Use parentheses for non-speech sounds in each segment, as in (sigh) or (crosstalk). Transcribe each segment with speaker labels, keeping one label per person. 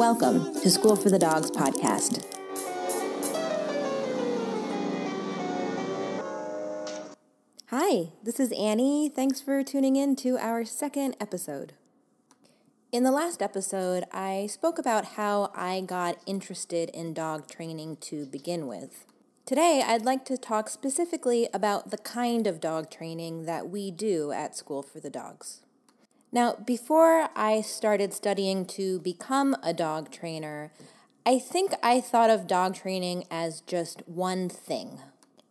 Speaker 1: Welcome to School for the Dogs podcast. Hi, this is Annie. Thanks for tuning in to our second episode. In the last episode, I spoke about how I got interested in dog training to begin with. Today, I'd like to talk specifically about the kind of dog training that we do at School for the Dogs. Now, before I started studying to become a dog trainer, I think I thought of dog training as just one thing.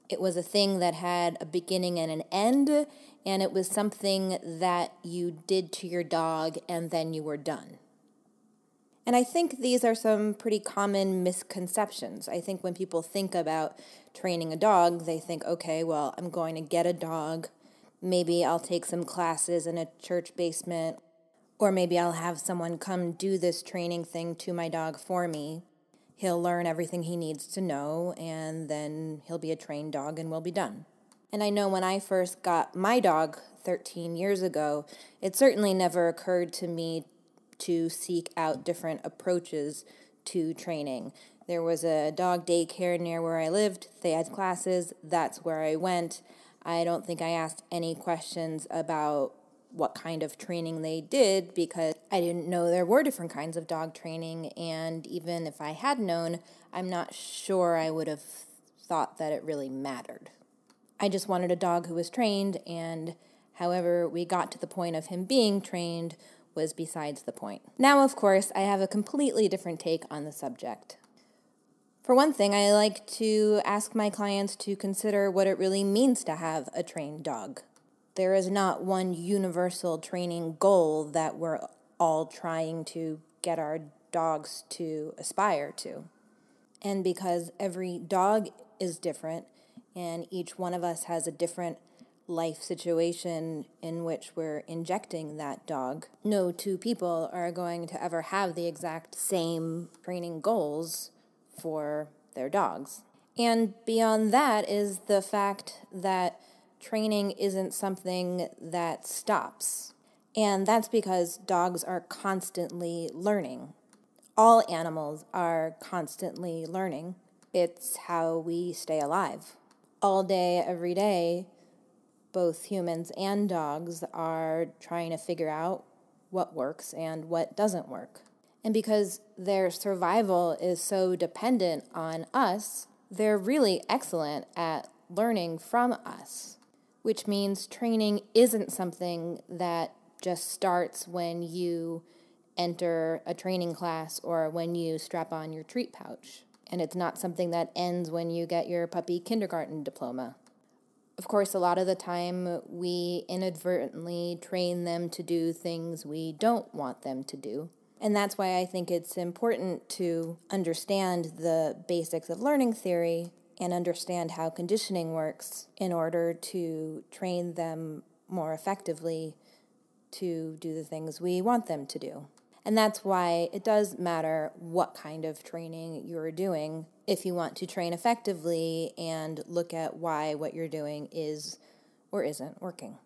Speaker 1: It was a thing that had a beginning and an end, and it was something that you did to your dog and then you were done. And I think these are some pretty common misconceptions. I think when people think about training a dog, they think, okay, well, I'm going to get a dog. Maybe I'll take some classes in a church basement, or maybe I'll have someone come do this training thing to my dog for me. He'll learn everything he needs to know, and then he'll be a trained dog and we'll be done. And I know when I first got my dog 13 years ago, it certainly never occurred to me to seek out different approaches to training. There was a dog daycare near where I lived, they had classes, that's where I went. I don't think I asked any questions about what kind of training they did because I didn't know there were different kinds of dog training. And even if I had known, I'm not sure I would have thought that it really mattered. I just wanted a dog who was trained, and however we got to the point of him being trained was besides the point. Now, of course, I have a completely different take on the subject. For one thing, I like to ask my clients to consider what it really means to have a trained dog there is not one universal training goal that we're all trying to get our dogs to aspire to. And because every dog is different and each one of us has a different life situation in which we're injecting that dog, no two people are going to ever have the exact same training goals for their dogs. And beyond that is the fact that training isn't something that stops. And that's because dogs are constantly learning. All animals are constantly learning. It's how we stay alive. All day, every day, both humans and dogs are trying to figure out what works and what doesn't work. And because their survival is so dependent on us, they're really excellent at learning from us which means training isn't something that just starts when you enter a training class or when you strap on your treat pouch. And it's not something that ends when you get your puppy kindergarten diploma. Of course, a lot of the time we inadvertently train them to do things we don't want them to do. And that's why I think it's important to understand the basics of learning theory and understand how conditioning works in order to train them more effectively to do the things we want them to do. And that's why it does matter what kind of training you're doing if you want to train effectively and look at why what you're doing is or isn't working.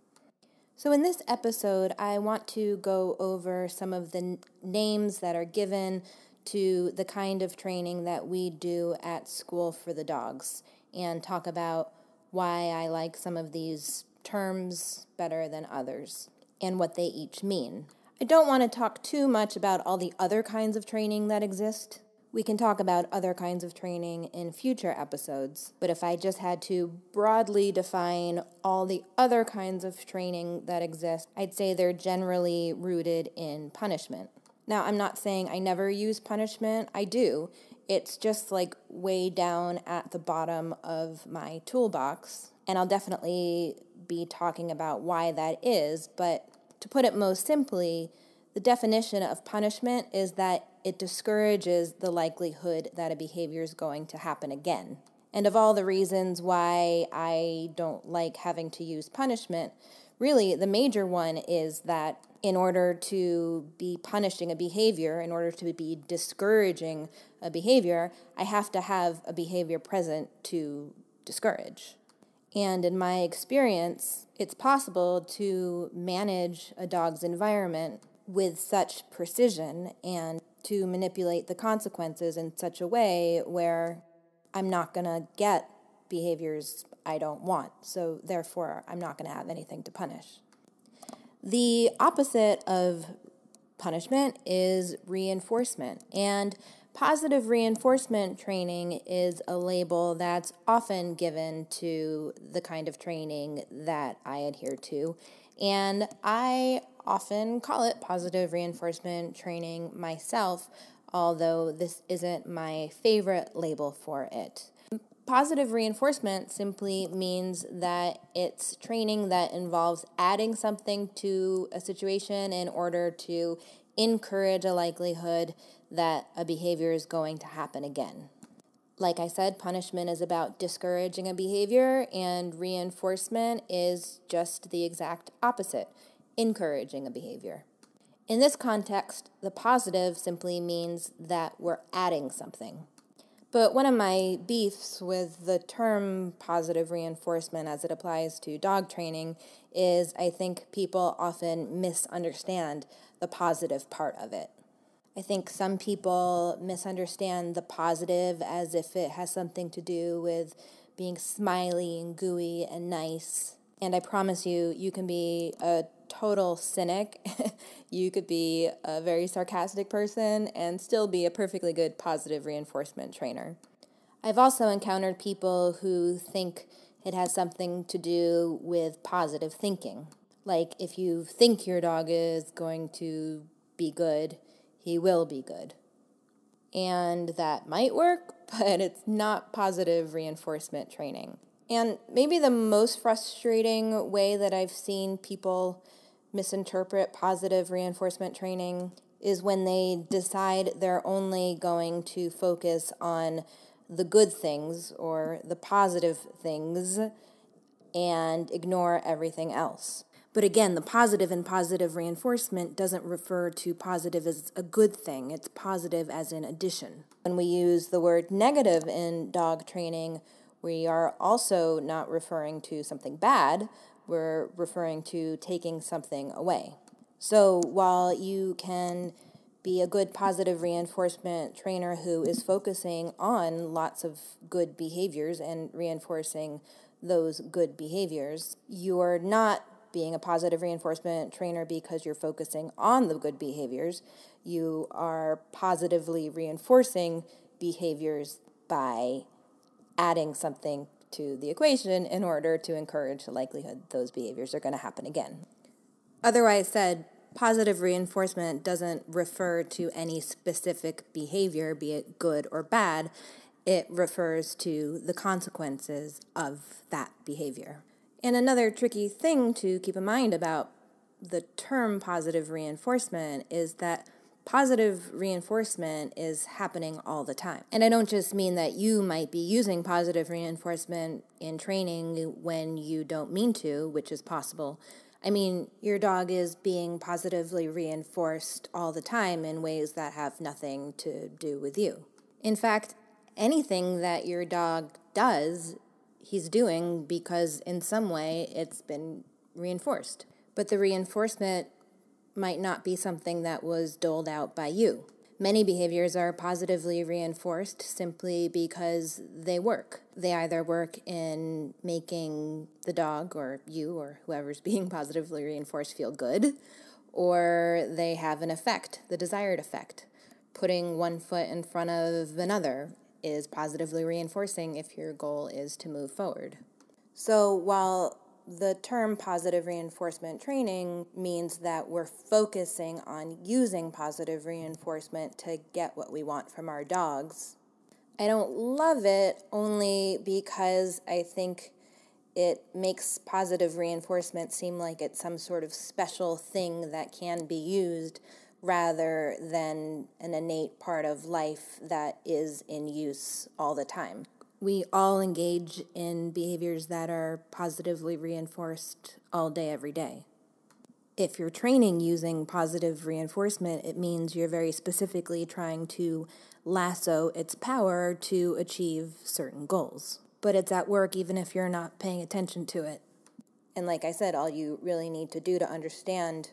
Speaker 1: So, in this episode, I want to go over some of the n- names that are given to the kind of training that we do at School for the Dogs and talk about why I like some of these terms better than others and what they each mean. I don't want to talk too much about all the other kinds of training that exist. We can talk about other kinds of training in future episodes, but if I just had to broadly define all the other kinds of training that exist, I'd say they're generally rooted in punishment. Now, I'm not saying I never use punishment, I do. It's just like way down at the bottom of my toolbox, and I'll definitely be talking about why that is. But to put it most simply, the definition of punishment is that it discourages the likelihood that a behavior is going to happen again. And of all the reasons why I don't like having to use punishment, really the major one is that in order to be punishing a behavior, in order to be discouraging a behavior, I have to have a behavior present to discourage. And in my experience, it's possible to manage a dog's environment with such precision and to manipulate the consequences in such a way where I'm not going to get behaviors I don't want. So, therefore, I'm not going to have anything to punish. The opposite of punishment is reinforcement. And positive reinforcement training is a label that's often given to the kind of training that I adhere to. And I often call it positive reinforcement training myself, although this isn't my favorite label for it. Positive reinforcement simply means that it's training that involves adding something to a situation in order to encourage a likelihood that a behavior is going to happen again. Like I said, punishment is about discouraging a behavior, and reinforcement is just the exact opposite encouraging a behavior. In this context, the positive simply means that we're adding something. But one of my beefs with the term positive reinforcement as it applies to dog training is I think people often misunderstand the positive part of it. I think some people misunderstand the positive as if it has something to do with being smiley and gooey and nice. And I promise you, you can be a total cynic. (laughs) you could be a very sarcastic person and still be a perfectly good positive reinforcement trainer. I've also encountered people who think it has something to do with positive thinking. Like if you think your dog is going to be good, he will be good. And that might work, (laughs) but it's not positive reinforcement training. And maybe the most frustrating way that I've seen people misinterpret positive reinforcement training is when they decide they're only going to focus on the good things or the positive things and ignore everything else. But again, the and positive reinforcement doesn't refer to positive as a good thing, it's positive as in addition. When we use the word negative in dog training, we are also not referring to something bad, we're referring to taking something away. So while you can be a good positive reinforcement trainer who is focusing on lots of good behaviors and reinforcing those good behaviors, you're not being a positive reinforcement trainer because you're focusing on the good behaviors. You are positively reinforcing behaviors by adding something to the equation in order to encourage the likelihood those behaviors are going to happen again. Otherwise said, positive reinforcement doesn't refer to any specific behavior, be it good or bad. It refers to the consequences of that behavior. And another tricky thing to keep in mind about the term positive reinforcement is that positive reinforcement is happening all the time. And I don't just mean that you might be using positive reinforcement in training when you don't mean to, which is possible. I mean, your dog is being positively reinforced all the time in ways that have nothing to do with you. In fact, anything that your dog does, he's doing because in some way it's been reinforced. But the reinforcement might not be something that was doled out by you. Many behaviors are positively reinforced simply because they work. They either work in making the dog or you or whoever's (laughs) being positively reinforced feel good, or they have an effect, the desired effect. Putting one foot in front of another is positively reinforcing if your goal is to move forward. So while the term positive reinforcement training means that we're focusing on using positive reinforcement to get what we want from our dogs. I don't love it only because I think it makes positive reinforcement seem like it's some sort of special thing that can be used rather than an innate part of life that is in use all the time. We all engage in behaviors that are positively reinforced all day, every day. If you're training using positive reinforcement, it means you're very specifically trying to lasso its power to achieve certain goals. But it's at work even if you're not paying attention to it. And like I said, all you really need to do to understand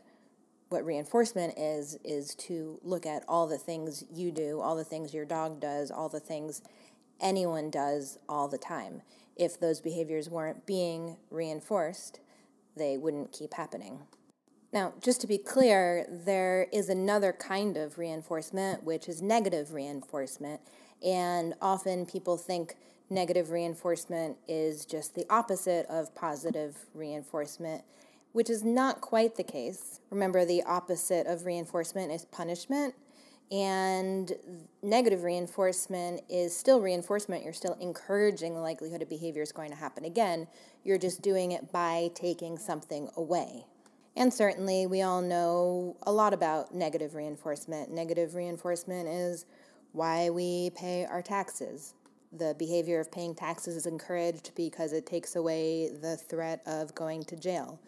Speaker 1: what reinforcement is, is to look at all the things you do, all the things your dog does, all the things anyone does all the time. If those behaviors weren't being reinforced, they wouldn't keep happening. Now, just to be clear, there is another kind of reinforcement, which is negative reinforcement. And often people think negative reinforcement is just the opposite of positive reinforcement which is not quite the case. Remember, the opposite of reinforcement is punishment, and negative reinforcement is still reinforcement. You're still encouraging the likelihood of behavior is going to happen again. You're just doing it by taking something away. And certainly, we all know a lot about negative reinforcement. Negative reinforcement is why we pay our taxes. The behavior of paying taxes is encouraged because it takes away the threat of going to jail.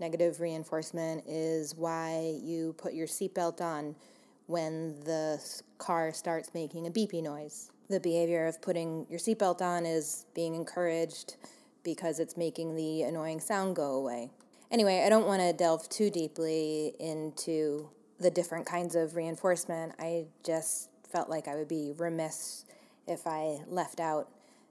Speaker 1: Negative reinforcement is why you put your seatbelt on when the car starts making a beepy noise. The behavior of putting your seatbelt on is being encouraged because it's making the annoying sound go away. Anyway, I don't want to delve too deeply into the different kinds of reinforcement. I just felt like I would be remiss if I left out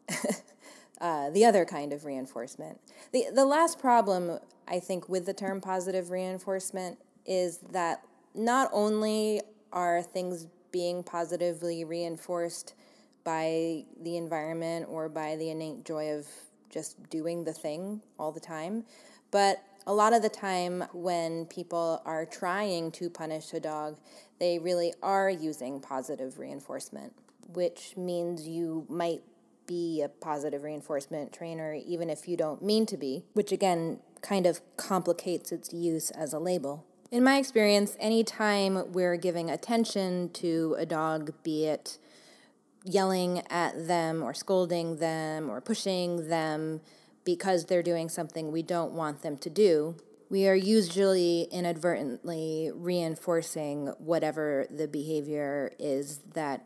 Speaker 1: (laughs) uh, the other kind of reinforcement. The, the last problem, I think, with the term positive reinforcement is that not only are things being positively reinforced by the environment or by the innate joy of just doing the thing all the time, but a lot of the time when people are trying to punish a dog, they really are using positive reinforcement, which means you might be a positive reinforcement trainer, even if you don't mean to be, which again kind of complicates its use as a label. In my experience, anytime we're giving attention to a dog, be it yelling at them or scolding them or pushing them because they're doing something we don't want them to do, we are usually inadvertently reinforcing whatever the behavior is that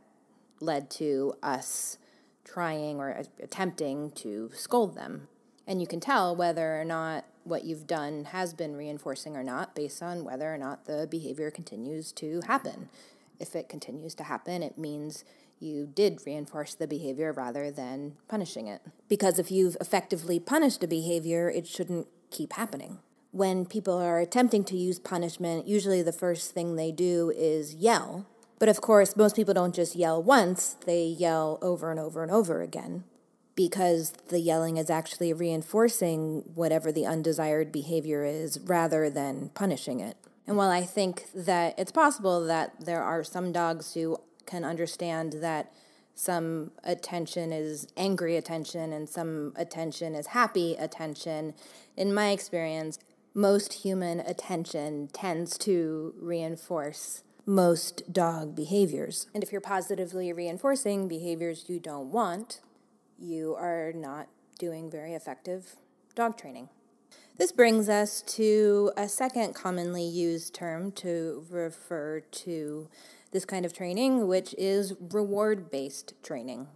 Speaker 1: led to us trying or attempting to scold them. And you can tell whether or not what you've done has been reinforcing or not based on whether or not the behavior continues to happen. If it continues to happen, it means you did reinforce the behavior rather than punishing it. Because if you've effectively punished a behavior, it shouldn't keep happening. When people are attempting to use punishment, usually the first thing they do is yell but of course, most people don't just yell once, they yell over and over and over again because the yelling is actually reinforcing whatever the undesired behavior is rather than punishing it. And while I think that it's possible that there are some dogs who can understand that some attention is angry attention and some attention is happy attention, in my experience, most human attention tends to reinforce most dog behaviors. And if you're positively reinforcing behaviors you don't want, you are not doing very effective dog training. This brings us to a second commonly used term to refer to this kind of training, which is reward based training.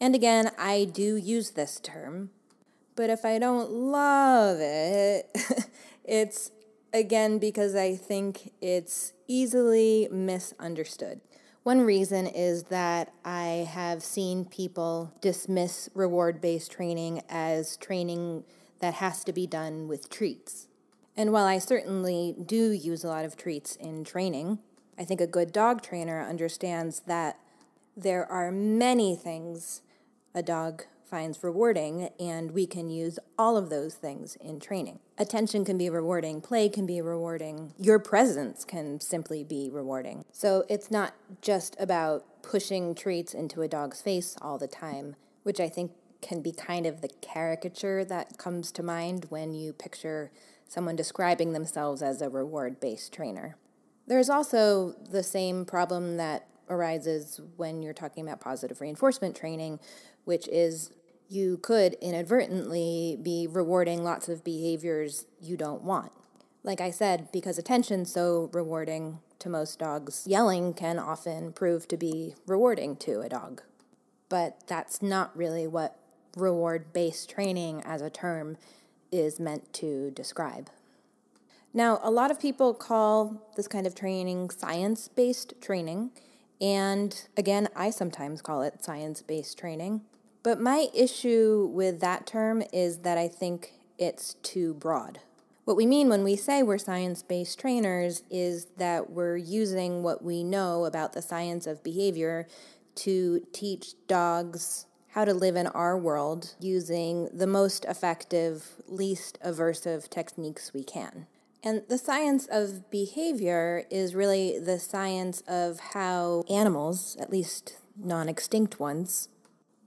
Speaker 1: And again, I do use this term, but if I don't love it, (laughs) it's again because I think it's easily misunderstood. One reason is that I have seen people dismiss reward based training as training that has to be done with treats. And while I certainly do use a lot of treats in training, I think a good dog trainer understands that there are many things a dog finds rewarding, and we can use all of those things in training. Attention can be rewarding, play can be rewarding, your presence can simply be rewarding. So it's not just about pushing treats into a dog's face all the time, which I think can be kind of the caricature that comes to mind when you picture someone describing themselves as a reward based trainer. There's also the same problem that arises when you're talking about positive reinforcement training, which is you could inadvertently be rewarding lots of behaviors you don't want. Like I said, because attention's so rewarding to most dogs, yelling can often prove to be rewarding to a dog. But that's not really what reward based training as a term is meant to describe. Now, a lot of people call this kind of training science based training, and again, I sometimes call it science based training. But my issue with that term is that I think it's too broad. What we mean when we say we're science based trainers is that we're using what we know about the science of behavior to teach dogs how to live in our world using the most effective, least aversive techniques we can. And the science of behavior is really the science of how animals, at least non extinct ones,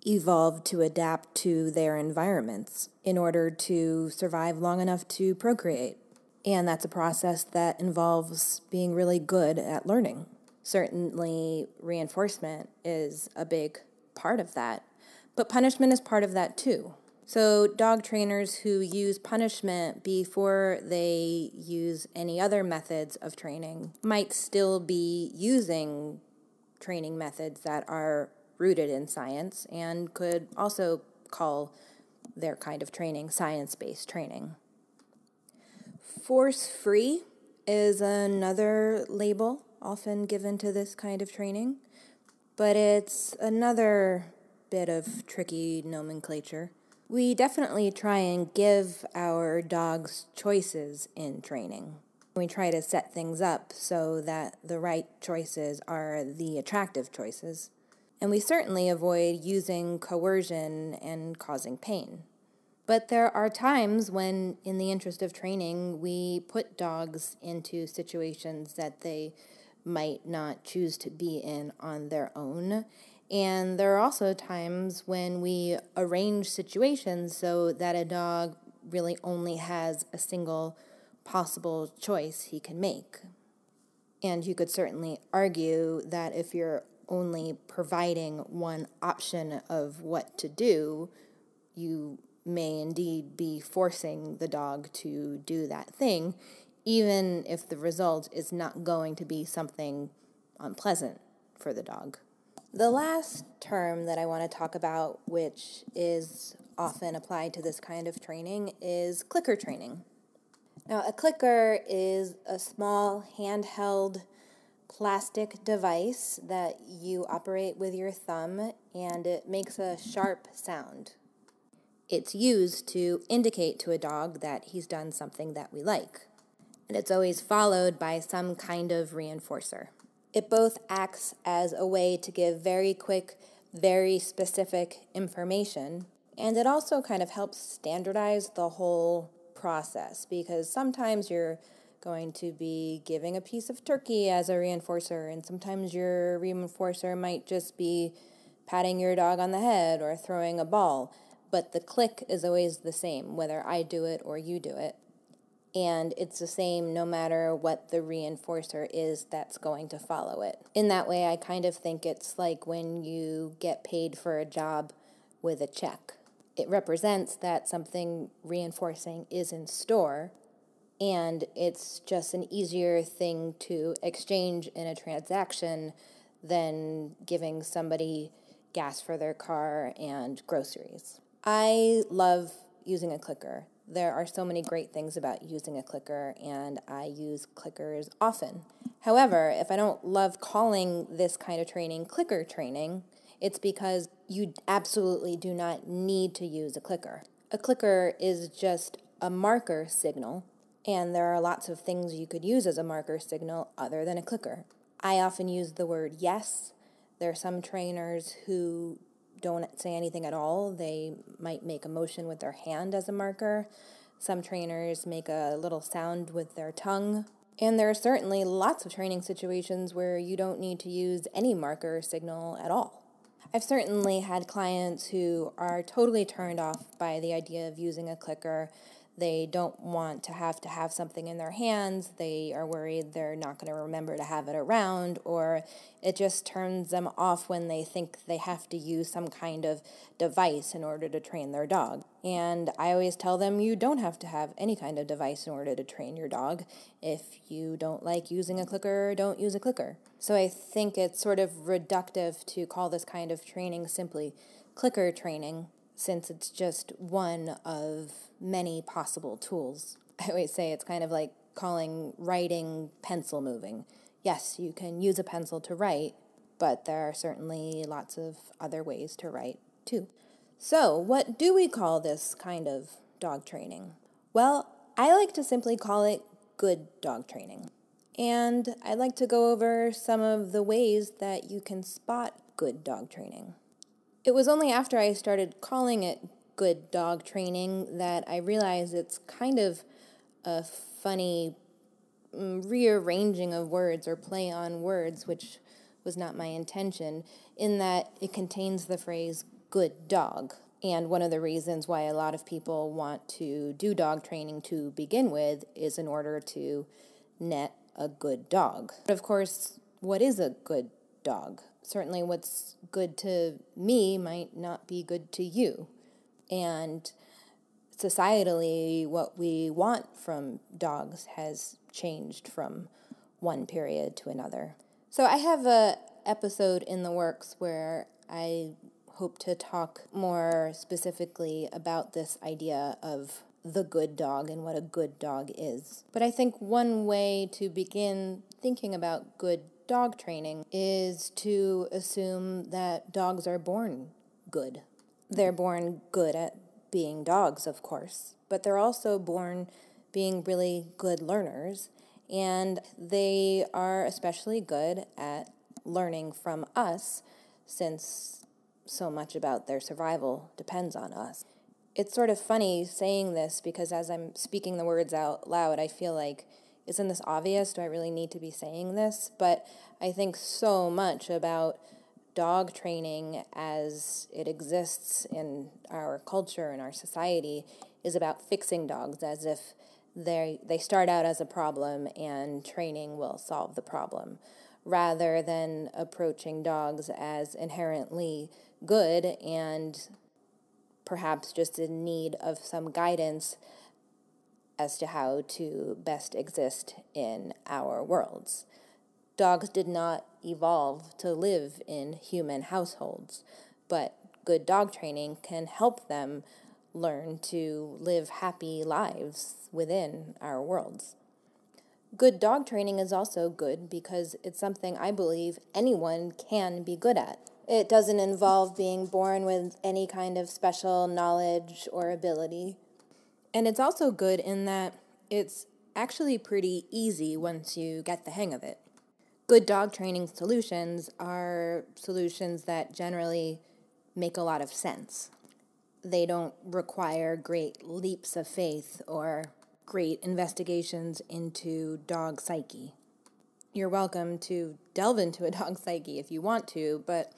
Speaker 1: evolved to adapt to their environments in order to survive long enough to procreate. And that's a process that involves being really good at learning. Certainly, reinforcement is a big part of that, but punishment is part of that too. So, dog trainers who use punishment before they use any other methods of training might still be using training methods that are rooted in science and could also call their kind of training science based training. Force free is another label often given to this kind of training, but it's another bit of tricky nomenclature. We definitely try and give our dogs choices in training. We try to set things up so that the right choices are the attractive choices. And we certainly avoid using coercion and causing pain. But there are times when, in the interest of training, we put dogs into situations that they might not choose to be in on their own. And there are also times when we arrange situations so that a dog really only has a single possible choice he can make. And you could certainly argue that if you're only providing one option of what to do, you may indeed be forcing the dog to do that thing, even if the result is not going to be something unpleasant for the dog. The last term that I want to talk about, which is often applied to this kind of training, is clicker training. Now, a clicker is a small handheld plastic device that you operate with your thumb and it makes a sharp sound. It's used to indicate to a dog that he's done something that we like. And it's always followed by some kind of reinforcer. It both acts as a way to give very quick, very specific information, and it also kind of helps standardize the whole process because sometimes you're going to be giving a piece of turkey as a reinforcer, and sometimes your reinforcer might just be patting your dog on the head or throwing a ball. But the click is always the same, whether I do it or you do it. And it's the same no matter what the reinforcer is that's going to follow it. In that way, I kind of think it's like when you get paid for a job with a check. It represents that something reinforcing is in store, and it's just an easier thing to exchange in a transaction than giving somebody gas for their car and groceries. I love using a clicker. There are so many great things about using a clicker, and I use clickers often. However, if I don't love calling this kind of training clicker training, it's because you absolutely do not need to use a clicker. A clicker is just a marker signal and there are lots of things you could use as a marker signal other than a clicker. I often use the word yes. There are some trainers who don't say anything at all. They might make a motion with their hand as a marker. Some trainers make a little sound with their tongue. And there are certainly lots of training situations where you don't need to use any marker signal at all. I've certainly had clients who are totally turned off by the idea of using a clicker They don't want to have to have something in their hands. They are worried they're not going to remember to have it around, or it just turns them off when they think they have to use some kind of device in order to train their dog. And I always tell them you don't have to have any kind of device in order to train your dog. If you don't like using a clicker, don't use a clicker. So I think it's sort of reductive to call this kind of training simply clicker training since it's just one of many possible tools. (laughs) I always say it's kind of like calling writing pencil moving. Yes, you can use a pencil to write, but there are certainly lots of other ways to write too. So, what do we call this kind of dog training? Well, I like to simply call it good dog training. And I'd like to go over some of the ways that you can spot good dog training. It was only after I started calling it good dog training that I realized it's kind of a funny mm, rearranging of words or play on words, which was not my intention, in that it contains the phrase good dog. And one of the reasons why a lot of people want to do dog training to begin with is in order to net a good dog. But of course, what is a good dog? Certainly what's good to me might not be good to you. And societally, what we want from dogs has changed from one period to another. So I have a episode in the works where I hope to talk more specifically about this idea of the good dog and what a good dog is. But I think one way to begin thinking about good dog training is to assume that dogs are born good. They're born good at being dogs, of course, but they're also born being really good learners, and they are especially good at learning from us since so much about their survival depends on us. It's sort of funny saying this because as I'm speaking the words out loud, I feel like isn't this obvious? Do I really need to be saying this? But I think so much about dog training as it exists in our culture and our society is about fixing dogs as if they they start out as a problem and training will solve the problem rather than approaching dogs as inherently good and perhaps just in need of some guidance as to how to best exist in our worlds. Dogs did not evolve to live in human households, but good dog training can help them learn to live happy lives within our worlds. Good dog training is also good because it's something I believe anyone can be good at. It doesn't involve being born with any kind of special knowledge or ability. And it's also good in that it's actually pretty easy once you get the hang of it. Good dog training solutions are solutions that generally make a lot of sense. They don't require great leaps of faith or great investigations into dog psyche. You're welcome to delve into a (laughs) dog psyche if you want to, but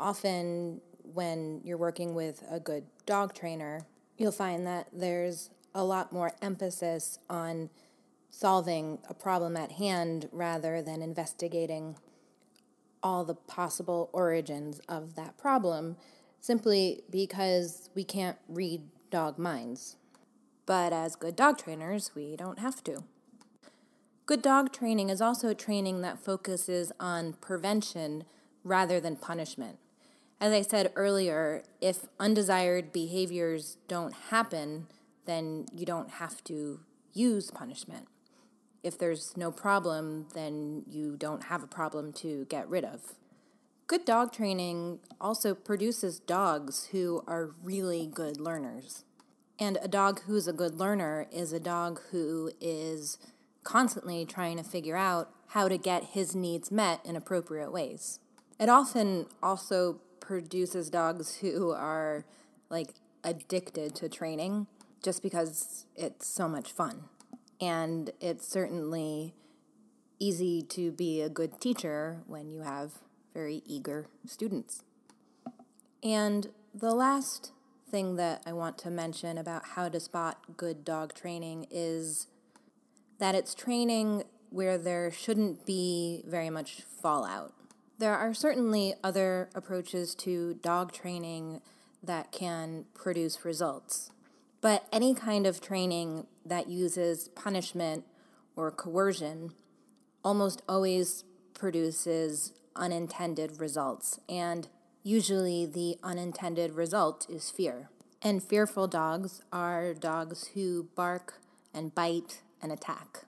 Speaker 1: often when you're working with a good dog trainer, you'll find that there's a lot more emphasis on solving a problem at hand rather than investigating all the possible origins of that problem simply because we can't read dog minds. But as good dog trainers, we don't have to. Good dog training is also training that focuses on prevention rather than punishment. As I said earlier, if undesired behaviors don't happen, then you don't have to use punishment. If there's no problem, then you don't have a problem to get rid of. Good dog training also produces dogs who are really good learners. And a dog who's a good learner is a dog who is constantly trying to figure out how to get his needs met in appropriate ways. It often also produces dogs who are like addicted to training just because it's so much fun. And it's certainly easy to be a good teacher when you have very eager students. And the last thing that I want to mention about how to spot good dog training is that it's training where there shouldn't be very much fallout. There are certainly other approaches to dog training that can produce results, but any kind of training that uses punishment or coercion almost always produces unintended results, and usually the unintended result is fear. And fearful dogs are dogs who bark and bite and attack.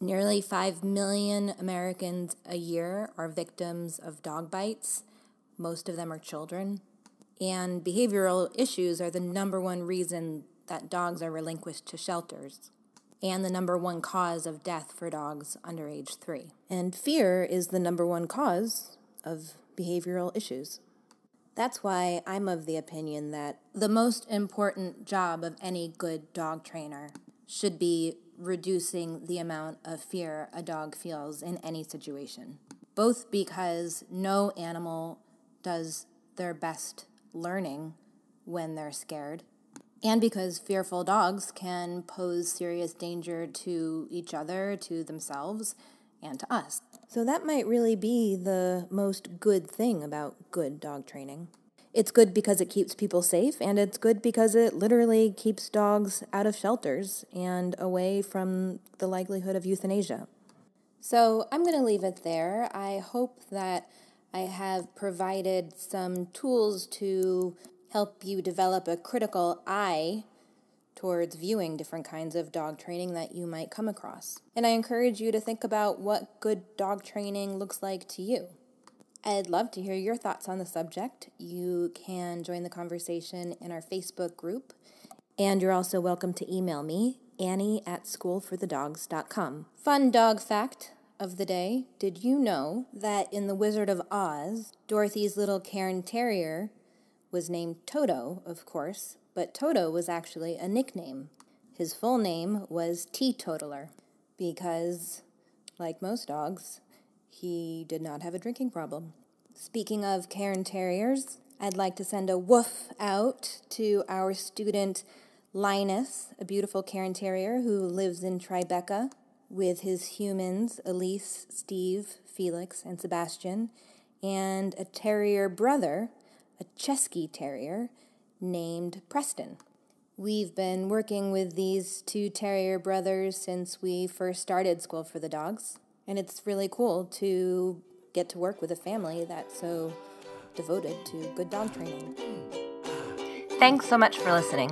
Speaker 1: Nearly 5 million Americans a year are victims of dog bites. Most of them are children. And behavioral issues are the number one reason that dogs are relinquished to shelters, and the number one cause of death for dogs under age three. And fear is the number one cause of behavioral issues. That's why I'm of the opinion that the most important job of any good dog trainer should be reducing the amount of fear a dog feels in any situation. Both because no animal does their best learning when they're scared, and because fearful dogs can pose serious danger to each other, to themselves, and to us. So that might really be the most good thing about good dog training. It's good because it keeps people safe, and it's good because it literally keeps dogs out of shelters and away from the likelihood of euthanasia. So I'm going to leave it there. I hope that I have provided some tools to help you develop a critical eye towards viewing different kinds of dog training that you might come across. And I encourage you to think about what good dog training looks like to you. I'd love to hear your thoughts on the subject. You can join the conversation in our Facebook group, and you're also welcome to email me, Annie at schoolforthedogs.com. Fun dog fact of the day Did you know that in The Wizard of Oz, Dorothy's little Cairn Terrier was named Toto, of course, but Toto was actually a nickname. His full name was Teetotaler because, like most dogs, he did not have a drinking problem. Speaking of Cairn Terriers, I'd like to send a woof out to our student Linus, a beautiful Cairn Terrier who lives in Tribeca with his humans, Elise, Steve, Felix, and Sebastian, and a terrier brother, Cesky Terrier, named Preston. We've been working with these two terrier brothers since we first started School for the Dogs. And it's really cool to get to work with a family that's so devoted to good dog training. Thanks so much for listening.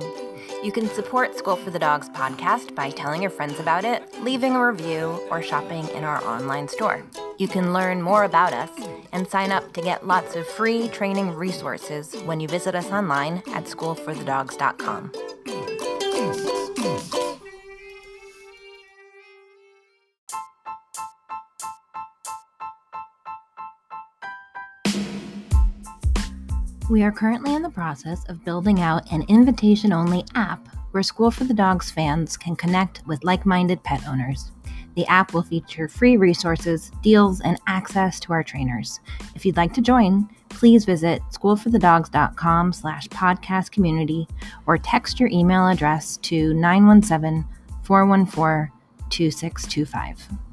Speaker 1: You can support School for the Dogs podcast by telling your friends about it, leaving a review, or shopping in our online store. You can learn more about us and sign up to get lots of free training resources when you visit us online at schoolforthedogs.com. We are currently in the process of building out an invitation only app where School for the Dogs fans can connect with like minded pet owners. The app will feature free resources, deals, and access to our trainers. If you'd like to join, please visit schoolforthedogs.com slash podcast community or text your email address to 917 414 2625.